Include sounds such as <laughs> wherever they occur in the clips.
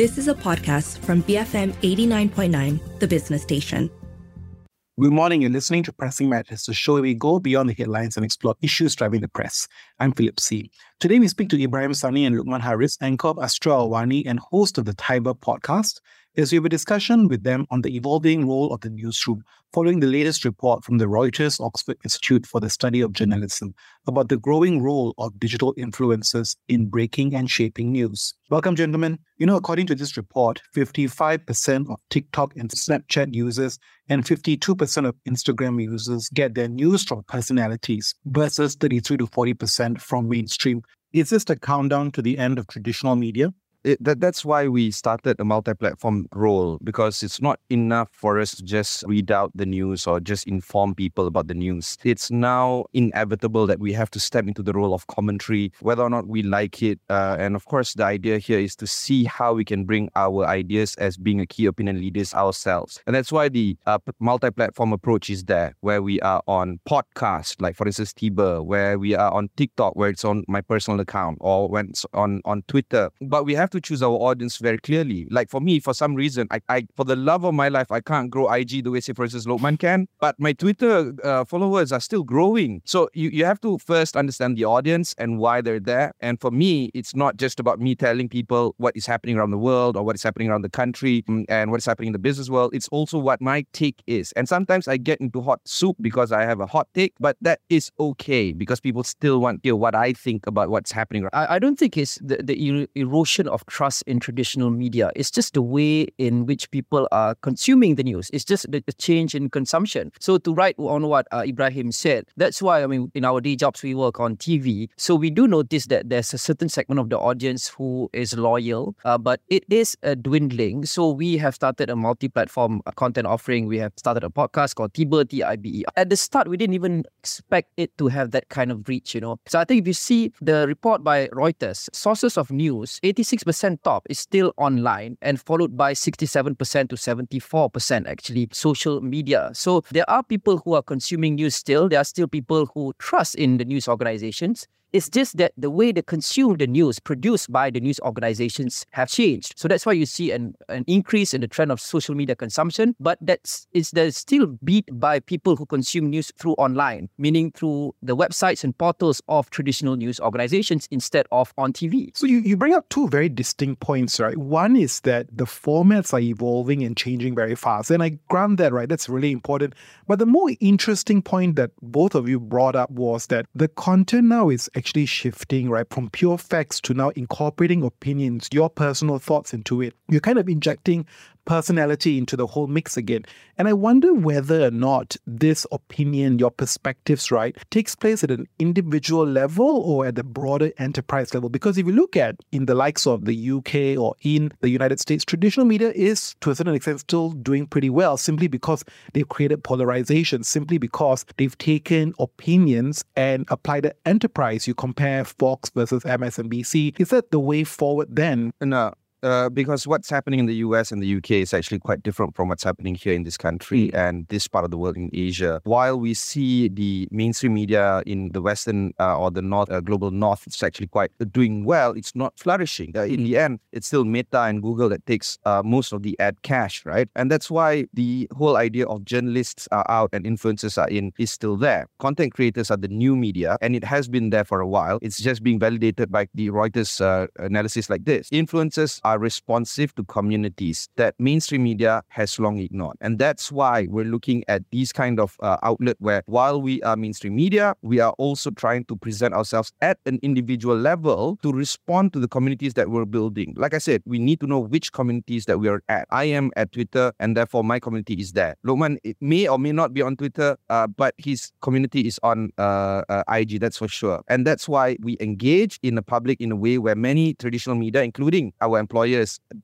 This is a podcast from BFM 89.9, the business station. Good morning. You're listening to Pressing Matters, the show where we go beyond the headlines and explore issues driving the press. I'm Philip C. Today we speak to Ibrahim Sani and Luqman Hariz, anchor of Astro Awani and host of the Tiber podcast, as we have a discussion with them on the evolving role of the newsroom following the latest report from the Reuters Oxford Institute for the Study of Journalism about the growing role of digital influencers in breaking and shaping news. Welcome, gentlemen. You know, according to this report, 55% of TikTok and Snapchat users and 52% of Instagram users get their news from personalities versus 33 to 40% from mainstream. Is this a countdown to the end of traditional media? It, that, that's why we started a multi-platform role because it's not enough for us to just read out the news or just inform people about the news. It's now inevitable that we have to step into the role of commentary, whether or not we like it. Uh, and of course, the idea here is to see how we can bring our ideas as being a key opinion leaders ourselves. And that's why the uh, multi-platform approach is there, where we are on podcast, like for instance Tiber, where we are on TikTok, where it's on my personal account, or when it's on on Twitter. But we have have to choose our audience very clearly. Like for me, for some reason, I, I for the love of my life, I can't grow IG the way, say, for instance, Luqman can. But my Twitter uh, followers are still growing. So you, you have to first understand the audience and why they're there. And for me, it's not just about me telling people what is happening around the world or what is happening around the country mm, and what is happening in the business world. It's also what my take is. And sometimes I get into hot soup because I have a hot take, but that is okay because people still want to hear what I think about what's happening. I, I don't think it's the, the erosion of trust in traditional media. It's just the way in which people are consuming the news. It's just the, change in consumption. So to write on what uh, Ibrahim said, that's why I mean in our day jobs we work on TV. So we do notice that there's a certain segment of the audience who is loyal, uh, but it is uh, dwindling. So we have started a multi-platform uh, content offering. We have started a podcast called Tiber TIBE. At the start, we didn't even expect it to have that kind of reach. You know, so I think if you see the report by Reuters, sources of news, 86 percent top is still online and followed by 67% to 74% actually social media. So there are people who are consuming news still. There are still people who trust in the news organizations. It's just that the way they consume the news produced by the news organizations have changed. So that's why you see an, an increase in the trend of social media consumption, but that's is there's still beat by people who consume news through online, meaning through the websites and portals of traditional news organizations instead of on TV. So you, you bring up two very distinct points, right? One is that the formats are evolving and changing very fast. And I grant that, right? That's really important. But the more interesting point that both of you brought up was that the content now is actually shifting, right, from pure facts to now incorporating opinions, your personal thoughts into it. You're kind of injecting personality into the whole mix again. And I wonder whether or not this opinion, your perspectives, right, takes place at an individual level or at the broader enterprise level. Because if you look at in the likes of the UK or in the United States, traditional media is to a certain extent still doing pretty well simply because they've created polarization, simply because they've taken opinions and applied the enterprise. You compare Fox versus MSNBC. Is that the way forward then? No, uh, because what's happening in the US and the UK is actually quite different from what's happening here in this country mm. and this part of the world in Asia. While we see the mainstream media in the Western uh, or the North, uh, global North, it's actually quite doing well. It's not flourishing. Uh, in the end, it's still Meta and Google that takes uh, most of the ad cash, right? And that's why the whole idea of journalists are out and influencers are in is still there. Content creators are the new media, and it has been there for a while. It's just being validated by the Reuters analysis like this. Influencers are responsive to communities that mainstream media has long ignored. And that's why we're looking at these kind of uh, outlet where while we are mainstream media, we are also trying to present ourselves at an individual level to respond to the communities that we're building. Like I said, we need to know which communities that we are at. I am at Twitter and therefore my community is there. Luqman it may or may not be on Twitter, uh, but his community is on uh, uh IG, that's for sure. And that's why we engage in the public in a way where many traditional media, including our employees,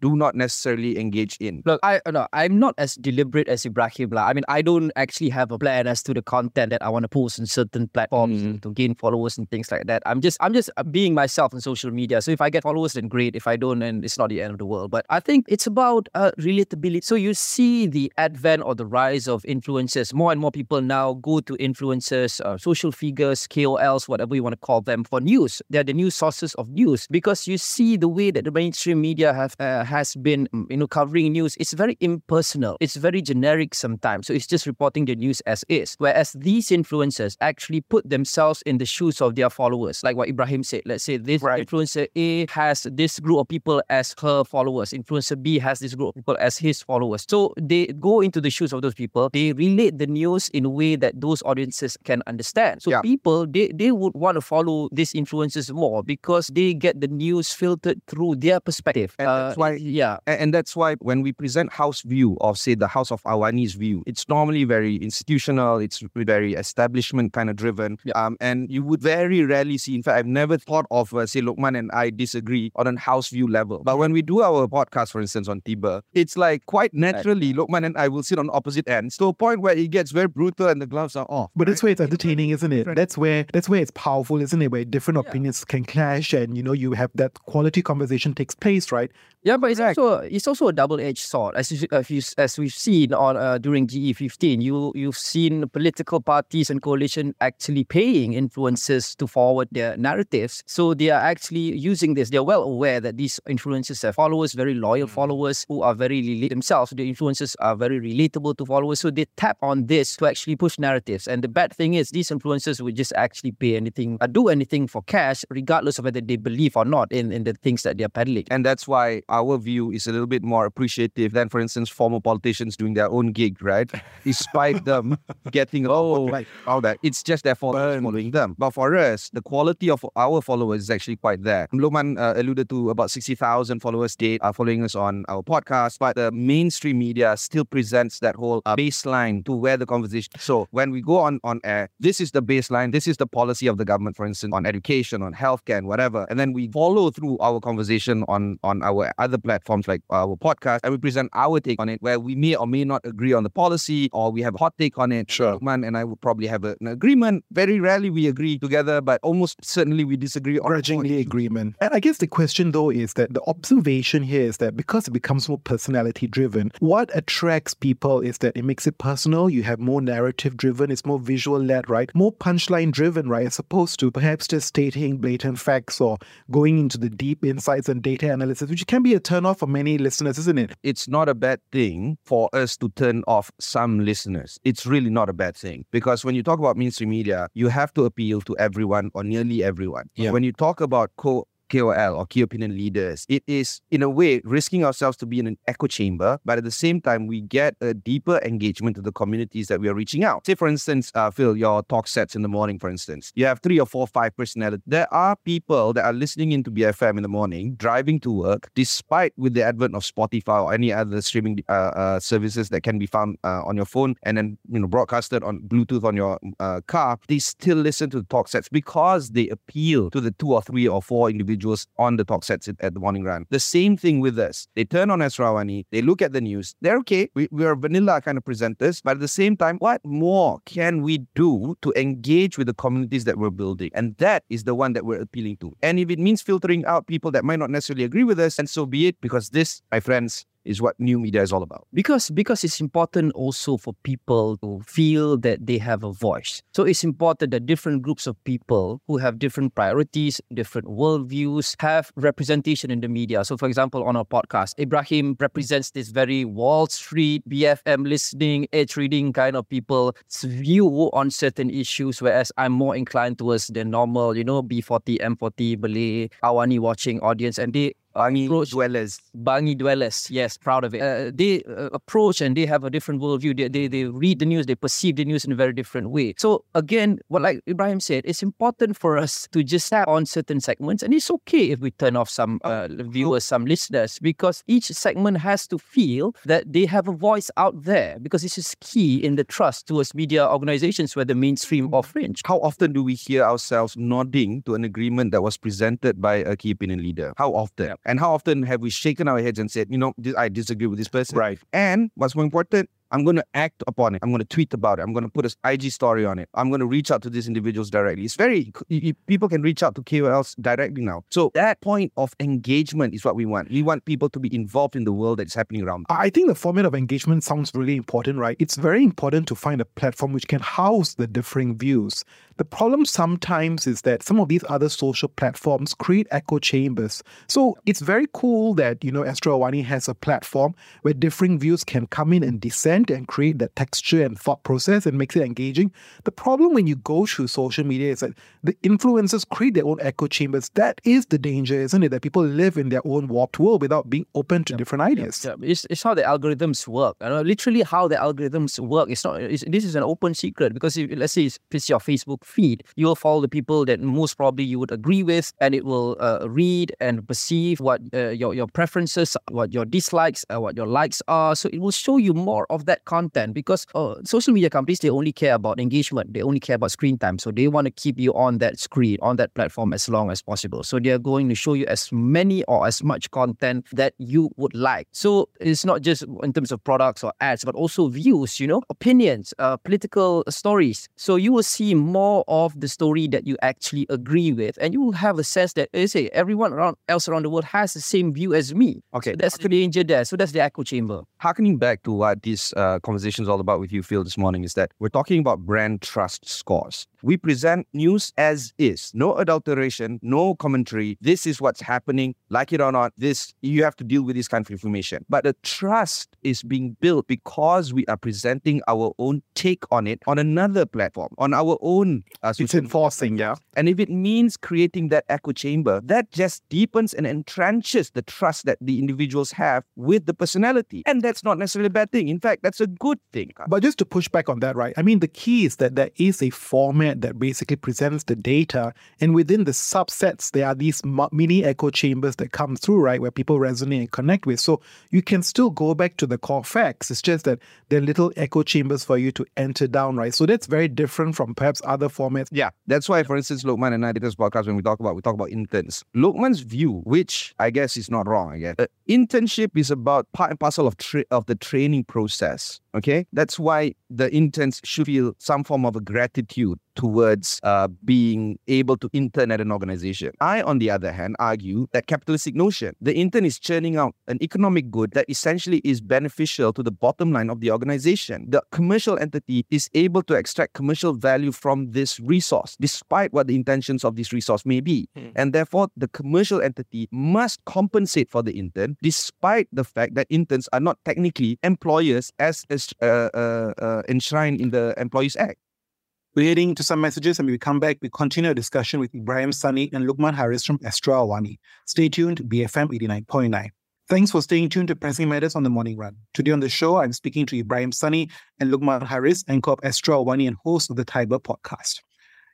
do not necessarily engage in. Look, I no, I'm not as deliberate as Ibrahim. La. I mean, I don't actually have a plan as to the content that I want to post on certain platforms mm-hmm. to gain followers and things like that. I'm just I'm just being myself on social media. So if I get followers, then great. If I don't, then it's not the end of the world. But I think it's about uh, relatability. So you see the advent or the rise of influencers. More and more people now go to influencers, uh, social figures, KOLs, whatever you want to call them, for news. They're the new sources of news because you see the way that the mainstream media media have uh, has been mm, you know covering news, it's very impersonal. It's very generic sometimes. So it's just reporting the news as is. Whereas these influencers actually put themselves in the shoes of their followers, like what Ibrahim said. Let's say this Right. influencer A has this group of people as her followers. Influencer B has this group of people as his followers. So they go into the shoes of those people. They relate the news in a way that those audiences can understand. So Yeah. people they, they would want to follow these influencers more because they get the news filtered through their perspective. And that's why- yeah. And that's why when we present house view of say the house of Awani's view, it's normally very institutional, it's very establishment kind of driven. Yeah. Um, and you would very rarely see, in fact, I've never thought of uh, say Luqman and I disagree on a house view level. But when we do our podcast, for instance, on Tiber, it's like quite naturally Luqman and I will sit on opposite ends to a point where it gets very brutal and the gloves are off. But that's where it's entertaining, isn't it? That's where that's where it's powerful, isn't it? Where different Yeah. opinions can clash, and you know you have that quality conversation takes place, right? right? Yeah, but it's Correct. also it's also a double-edged sword. As you, as, you, as we've seen on uh, during GE15, you you've seen political parties and coalition actually paying influencers to forward their narratives. So they are actually using this. They are well aware that these influencers have followers, very loyal followers who are very themselves. The influencers are very relatable to followers, so they tap on this to actually push narratives. And the bad thing is, these influencers would just actually pay anything, uh, do anything for cash, regardless of whether they believe or not in, in the things that they're peddling. And that's why our view is a little bit more appreciative than, for instance, former politicians doing their own gig, right? Despite them <laughs> getting oh, like all that, it's just their followers following them. But for us, the quality of our followers is actually quite there. Luqman uh, alluded to about 60,000 followers date are following us on our podcast, but the mainstream media still presents that whole uh, baseline to where the conversation. So when we go on on air, this is the baseline, this is the policy of the government, for instance, on education, on healthcare, and whatever, and then we follow through our conversation on on our other platforms like our podcast, and we present our take on it, where we may or may not agree on the policy, or we have a hot take on it. Sure. Man and I would probably have a- an agreement. Very rarely we agree together, but almost certainly we disagree on grudgingly agreement. And I guess the question though is that the observation here is that because it becomes more personality driven, what attracts people is that it makes it personal. You have more narrative driven, it's more visual led, right? More punchline driven, right? As opposed to perhaps just stating blatant facts or going into the deep insights and data analysis, which can be a turn off for many listeners, isn't it? it's not a bad thing for us to turn off some listeners. It's really not a bad thing because when you talk about mainstream media, you have to appeal to everyone or nearly everyone. Yeah. When you talk about co KOL or key opinion leaders, it is in a way risking ourselves to be in an echo chamber, but at the same time, we get a deeper engagement to the communities that we are reaching out. Say, for instance, uh, Phil, your talk sets in the morning, for instance, you have three or four, five personalities. There are people that are listening into BFM in the morning, driving to work, despite with the advent of Spotify or any other streaming uh, uh, services that can be found uh, on your phone and then you know broadcasted on Bluetooth on your uh, car. They still listen to the talk sets because they appeal to the two or three or four individuals on the talk sets at the morning run. The same thing with us. They turn on Astro Awani, they look at the news. They're okay. We, we are vanilla kind of presenters, but at the same time, what more can we do to engage with the communities that we're building? And that is the one that we're appealing to. And if it means filtering out people that might not necessarily agree with us, and so be it, because this, my friends, is what new media is all about. because because it's important also for people to feel that they have a voice so it's important that different groups of people who have different priorities different worldviews have representation in the media so for example on our podcast ibrahim represents this very wall street bfm listening edge reading kind of people's view on certain issues whereas i'm more inclined towards the normal you know b40 m40 malay awani watching audience and they Bangi approach dwellers. Bangi dwellers, yes, proud of it. Uh, they uh, approach and they have a different worldview. They, they they read the news, they perceive the news in a very different way. So again, what like Ibrahim said, it's important for us to just tap on certain segments, and it's okay if we turn off some uh, viewers, some listeners, because each segment has to feel that they have a voice out there. Because this is key in the trust towards media organizations, whether mainstream or fringe. How often do we hear ourselves nodding to an agreement that was presented by a key opinion leader? How often? And how often have we shaken our heads and said, you know, I disagree with this person? Right. And what's more important, I'm going to act upon it. I'm going to tweet about it. I'm going to put an IG story on it. I'm going to reach out to these individuals directly. It's very, people can reach out to KOLs directly now. So that point of engagement is what we want. We want people to be involved in the world that's happening around. I think the format of engagement sounds really important, right? It's very important to find a platform which can house the differing views. The problem sometimes is that some of these other social platforms create echo chambers. So it's very cool that, you know, Astro Awani has a platform where differing views can come in and dissent and create that texture and thought process and makes it engaging. The problem when you go through social media is that the influencers create their own echo chambers. That is the danger, isn't it? That people live in their own warped world without being open to different ideas. Yeah, It's, it's how the algorithms work. You know, literally how the algorithms work. It's not. It's, this is an open secret because if, let's say it's, it's your Facebook feed, you'll follow the people that most probably you would agree with, and it will uh, read and perceive what uh, your your preferences, what your dislikes, uh, what your likes are. So it will show you more of that content because uh, social media companies they only care about engagement, they only care about screen time, so they want to keep you on that screen, on that platform as long as possible. So they are going to show you as many or as much content that you would like. So it's not just in terms of products or ads, but also views, you know, opinions, uh, political stories. So you will see more of the story that you actually agree with, and you will have a sense that hey, say everyone around else around the world has the same view as me. Okay, so that's the danger there. So that's the echo chamber. Harkening back to what this uh, is all about with you, Phil, this morning is that we're talking about brand trust scores. We present news as is, no adulteration, no commentary. This is what's happening, like it or not. This you have to deal with this kind of information. But the trust is being built because we are presenting our own take on it on another platform, on our own. Uh, it's enforcing, yeah. And if it means creating that echo chamber, that just deepens and entrenches the trust that the individuals have with the personality. And that's not necessarily a bad thing. In fact, that's a good thing. But just to push back on that, right? I mean, the key is that there is a format that basically presents the data, and within the subsets, there are these mini echo chambers that come through, right, where people resonate and connect with. So you can still go back to the core facts. It's just that there are little echo chambers for you to enter down, right? So that's very different from perhaps other formats. Yeah, that's why, for instance, Luqman and I did this podcast when we talk about we talk about interns. Luqman's view, which I guess is not wrong, I guess, uh, internship is about part and parcel of tra- of the training process. Okay, that's why the interns should feel some form of a gratitude towards uh, being able to intern at an organization. I, on the other hand, argue that capitalistic notion. The intern is churning out an economic good that essentially is beneficial to the bottom line of the organization. The commercial entity is able to extract commercial value from this resource, despite what the intentions of this resource may be. Hmm. And therefore, the commercial entity must compensate for the intern, despite the fact that interns are not technically employers as uh, uh, uh, enshrined in the Employees Act. We're heading to some messages and we come back, we continue our discussion with Ibrahim Sani and Luqman Hariz from Astro Awani. Stay tuned, BFM 89.9. Thanks for staying tuned to Pressing Matters on the Morning Run. Today on the show, I'm speaking to Ibrahim Sani and Luqman Hariz, anchor of Astro Awani and host of the Tiber podcast.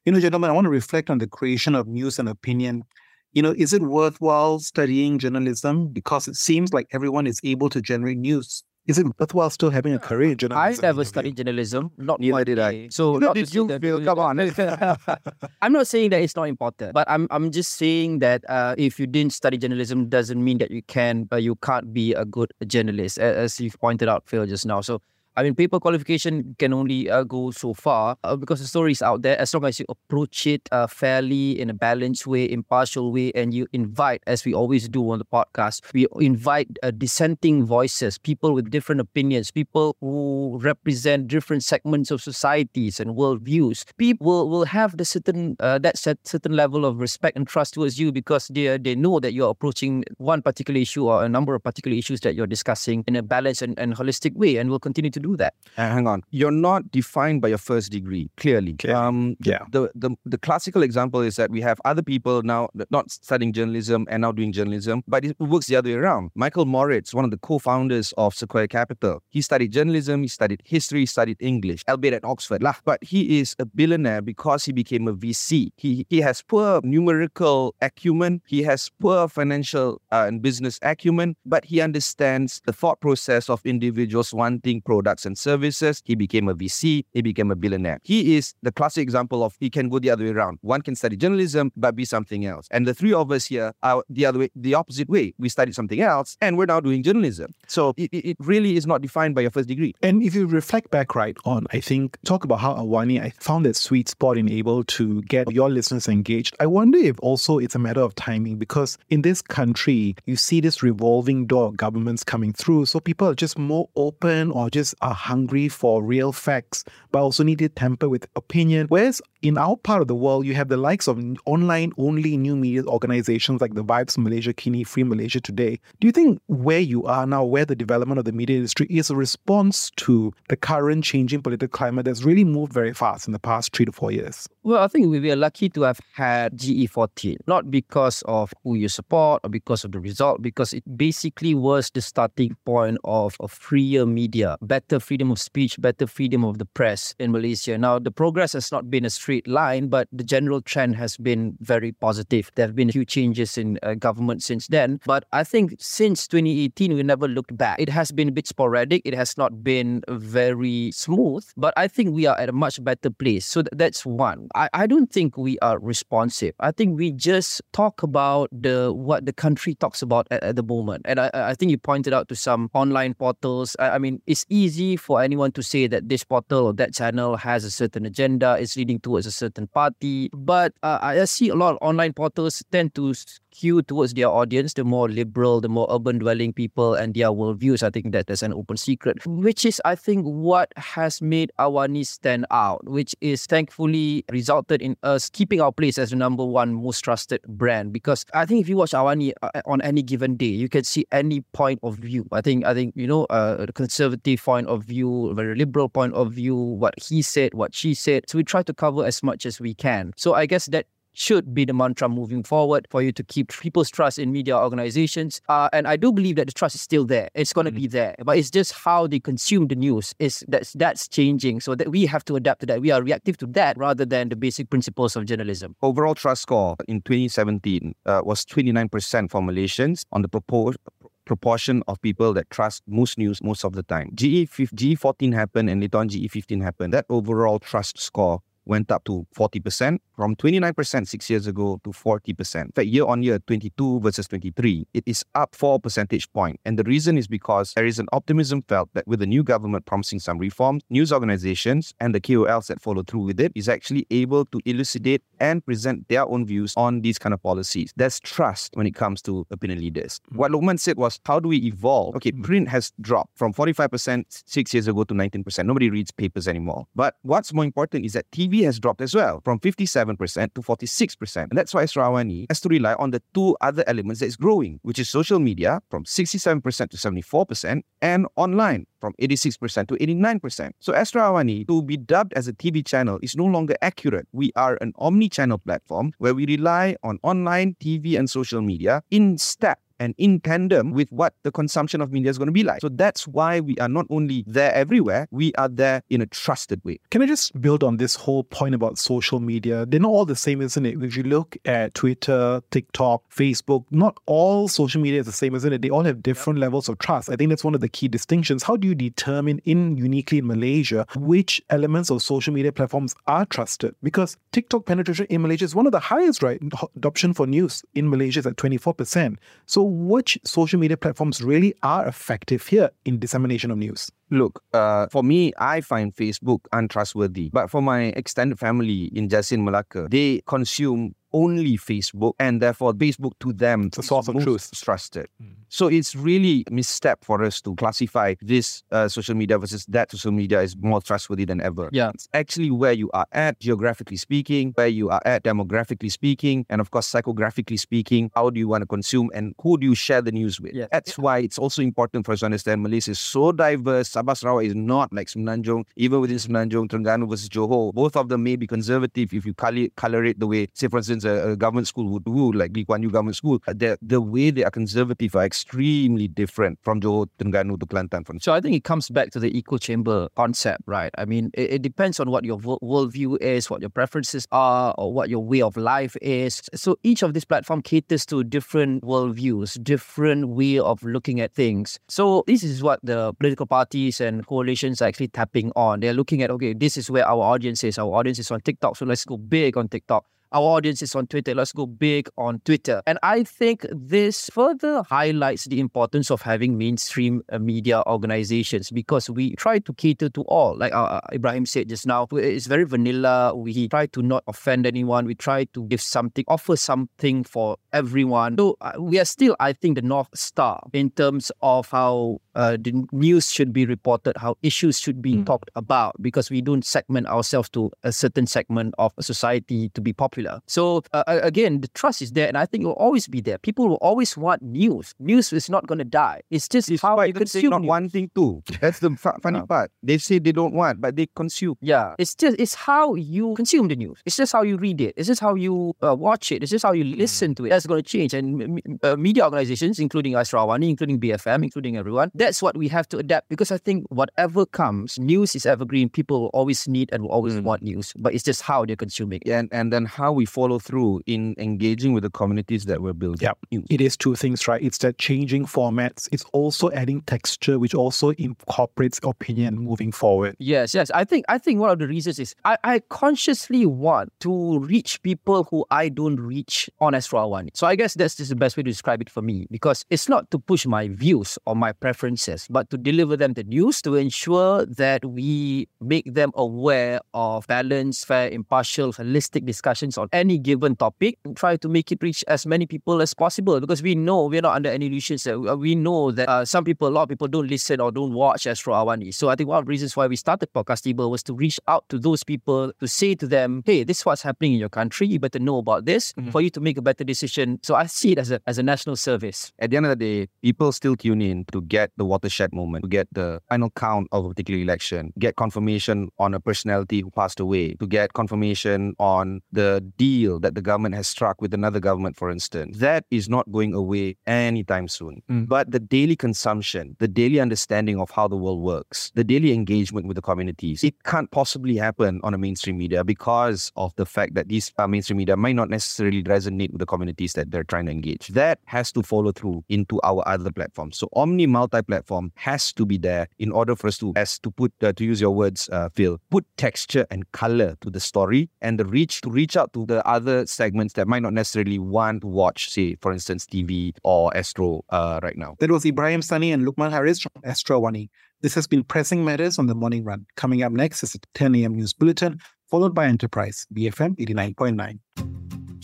You know, gentlemen, I want to reflect on the creation of news and opinion. You know, is it worthwhile studying journalism? Because it seems like everyone is able to generate news is it worthwhile still having a career in journalism? I never studied journalism. Not Neither did I. So not did you feel? Come on. <laughs> I'm not saying that it's not important, but I'm I'm just saying that uh, if you didn't study journalism, doesn't mean that you can, but you can't be a good journalist, as you've pointed out, Phil, just now. So I mean, paper qualification can only uh, go so far uh, because the story is out there. As long as you approach it uh, fairly in a balanced way, impartial way, and you invite, as we always do on the podcast, we invite uh, dissenting voices, people with different opinions, people who represent different segments of societies and worldviews. People will, will have the certain uh, that certain level of respect and trust towards you because they they know that you're approaching one particular issue or a number of particular issues that you're discussing in a balanced and, and holistic way, and will continue to do that. Uh, hang on, you're not defined by your first degree clearly. Um, yeah. The, the the classical example is that we have other people now not studying journalism and now doing journalism, but it works the other way around. Michael Moritz, one of the co-founders of Sequoia Capital, he studied journalism, he studied history, he studied English, albeit at Oxford, lah. But he is a billionaire because he became a VC. He he has poor numerical acumen, he has poor financial uh, and business acumen, but he understands the thought process of individuals wanting products products and services. He became a VC. He became a billionaire. He is the classic example of he can go the other way around. One can study journalism but be something else. And the three of us here are the other way, the opposite way. We studied something else and we're now doing journalism. So it, it really is not defined by your first degree. And if you reflect back right on, I think, talk about how Awani, I found that sweet spot in able to get your listeners engaged. I wonder if also it's a matter of timing because in this country, you see this revolving door of governments coming through. So people are just more open or just are hungry for real facts, but also need to temper with opinion. Whereas in our part of the world, you have the likes of online only new media organizations like the Vibes Malaysiakini, Free Malaysia Today. Do you think where you are now, where the development of the media industry is a response to the current changing political climate that's really moved very fast in the past three to four years? Well, I think we were lucky to have had GE14, not because of who you support or because of the result, because it basically was the starting point of a freer media, better freedom of speech, better freedom of the press in Malaysia. Now, the progress has not been a straight line, but the general trend has been very positive. There have been a few changes in uh, government since then, but I think since 2018, we never looked back. It has been a bit sporadic, it has not been very smooth, but I think we are at a much better place. So th- that's one. I, I don't think we are responsive. I think we just talk about the what the country talks about at, at the moment. And I, I think you pointed out to some online portals. I, I mean, it's easy for anyone to say that this portal or that channel has a certain agenda, it's leading towards a certain party. But uh, I see a lot of online portals tend to skew towards their audience, the more liberal, the more urban dwelling people and their worldviews. I think that that is an open secret, which is, I think, what has made Awani stand out, which is thankfully resulted in us keeping our place as the number one most trusted brand. Because I think if you watch Awani uh, on any given day, you can see any point of view. I think, I think you know, uh, conservative point of view, a very liberal point of view, what he said, what she said. So we try to cover as much as we can. So I guess that should be the mantra moving forward for you to keep people's trust in media organizations. Uh, and I do believe that the trust is still there. It's going to mm-hmm. be there, but it's just how they consume the news is that's that's changing. So that we have to adapt to that. We are reactive to that rather than the basic principles of journalism. Overall trust score in 2017 uh, was 29% for Malaysians on the proposed proportion of people that trust most news most of the time. GE GE14 happened and later on GE15 happened. That overall trust score went up to 40% from 29% six years ago to 40%. In fact, year on year, 22 versus 23, it is up four percentage point. And the reason is because there is an optimism felt that with the new government promising some reforms, news organizations and the KOLs that follow through with it is actually able to elucidate and present their own views on these kind of policies. There's trust when it comes to opinion leaders. Mm-hmm. What Luqman said was, how do we evolve? Okay, mm. print has dropped from 45% six years ago to 19%. Nobody reads papers anymore. But what's more important is that TV has dropped as well from 57% to 46%. And that's why Astro Awani has to rely on the two other elements that is growing, which is social media from 67% to 74% and online from 86% to 89%. So Astro Awani, to be dubbed as a TV channel, is no longer accurate. We are an omni-channel platform where we rely on online, TV, and social media in step and in tandem with what the consumption of media is going to be like. So that's why we are not only there everywhere, we are there in a trusted way. Can I just build on this whole point about social media? They're not all the same, isn't it? If you look at Twitter, TikTok, Facebook, not all social media is the same, isn't it? They all have different yep. levels of trust. I think that's one of the key distinctions. How do you determine in uniquely in Malaysia which elements of social media platforms are trusted? Because TikTok penetration in Malaysia is one of the highest, right? Adoption for news in Malaysia is at 24%. So which social media platforms really are effective here in dissemination of news? Look, uh, for me, I find Facebook untrustworthy. But for my extended family in Jasin, Malacca, they consume only Facebook, and therefore Facebook to them a source of truth trusted. Mm. So it's really a misstep for us to classify this uh, social media versus that social media is more trustworthy than ever. Yeah, it's actually where you are at geographically speaking, where you are at demographically speaking, and of course psychographically speaking. How do you want to consume, and who do you share the news with? Yes. That's why it's also important for us to understand Malaysia is so diverse. Sabah Sarawak is not like Semenanjung. Even within Semenanjung, Terengganu versus Johor, both of them may be conservative if you color it the way, say for instance a, government school would do, like Lee Kuan Yew government school, the, the way they are conservative are extremely different from Johor, Terengganu to Kelantan. So I think it comes back to the echo chamber concept, right? I mean, it, it depends on what your worldview is, what your preferences are, or what your way of life is. So each of these platform caters to different worldviews, different way of looking at things. So this is what the political parties and coalitions are actually tapping on. They're looking at, okay, this is where our audience is. Our audience is on TikTok, so let's go big on TikTok our audience is on Twitter. Let's go big on Twitter. And I think this further highlights the importance of having mainstream uh, media organizations because we try to cater to all. Like uh, uh, Ibrahim said just now, it's very vanilla. We try to not offend anyone. We try to give something, offer something for everyone. So uh, we are still, I think, the North Star in terms of how uh, the news should be reported, how issues should be mm. talked about, because we don't segment ourselves to a certain segment of society to be popular. So uh, again, the trust is there, and I think it will always be there. People will always want news. News is not going to die. It's just it's how you consume. Not one thing too. That's the funny yeah. part. They say they don't want, but they consume. Yeah, it's just it's how you consume the news. It's just how you read it. It's just how you uh, watch it. It's just how you listen to it. That's going to change. And uh, media organizations, including Astro Awani, including BFM, including everyone, that's what we have to adapt because I think whatever comes, news is evergreen. People will always need and will always mm. want news, but it's just how they're consuming it. And, and then how we follow through in engaging with the communities that we're building. Yeah, it is two things, right? It's that changing formats. It's also adding texture, which also incorporates opinion moving forward. Yes, yes. I think I think one of the reasons is I, I consciously want to reach people who I don't reach on Astro Awani. So I guess that's just the best way to describe it for me because it's not to push my views or my preferences but to deliver them the news to ensure that we make them aware of balanced, fair, impartial, holistic discussions on any given topic and try to make it reach as many people as possible because we know we're not under any illusions that uh, we know that uh, some people, a lot of people don't listen or don't watch Astro Awani. So I think one of the reasons why we started Podcast Tiber was to reach out to those people to say to them, hey, this is what's happening in your country. You better know about this mm-hmm. for you to make a better decision. So I see it as a, as a national service. At the end of the day, people still tune in to get the watershed watershed moment to get the final count of a particular election, get confirmation on a personality who passed away, to get confirmation on the deal that the government has struck with another government, for instance. That is not going away anytime soon. Mm. But the daily consumption, the daily understanding of how the world works, the daily engagement with the communities, it can't possibly happen on a mainstream media because of the fact that these uh, mainstream media might not necessarily resonate with the communities that they're trying to engage. That has to follow through into our other platforms. So Omni multi-platform has to be there in order for us to, as to put, uh, to use your words, uh, Phil, put texture and color to the story and the reach to reach out to the other segments that might not necessarily want to watch, say, for instance, TV or Astro uh, right now. That was Ibrahim Sani and Luqman Hariz from Astro Awani. This has been Pressing Matters on the Morning Run. Coming up next is a 10 a.m. news bulletin, followed by Enterprise, BFM 89.9.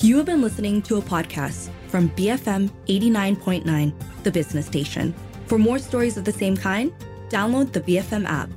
You have been listening to a podcast from BFM 89.9, the business station. For more stories of the same kind, download the BFM app.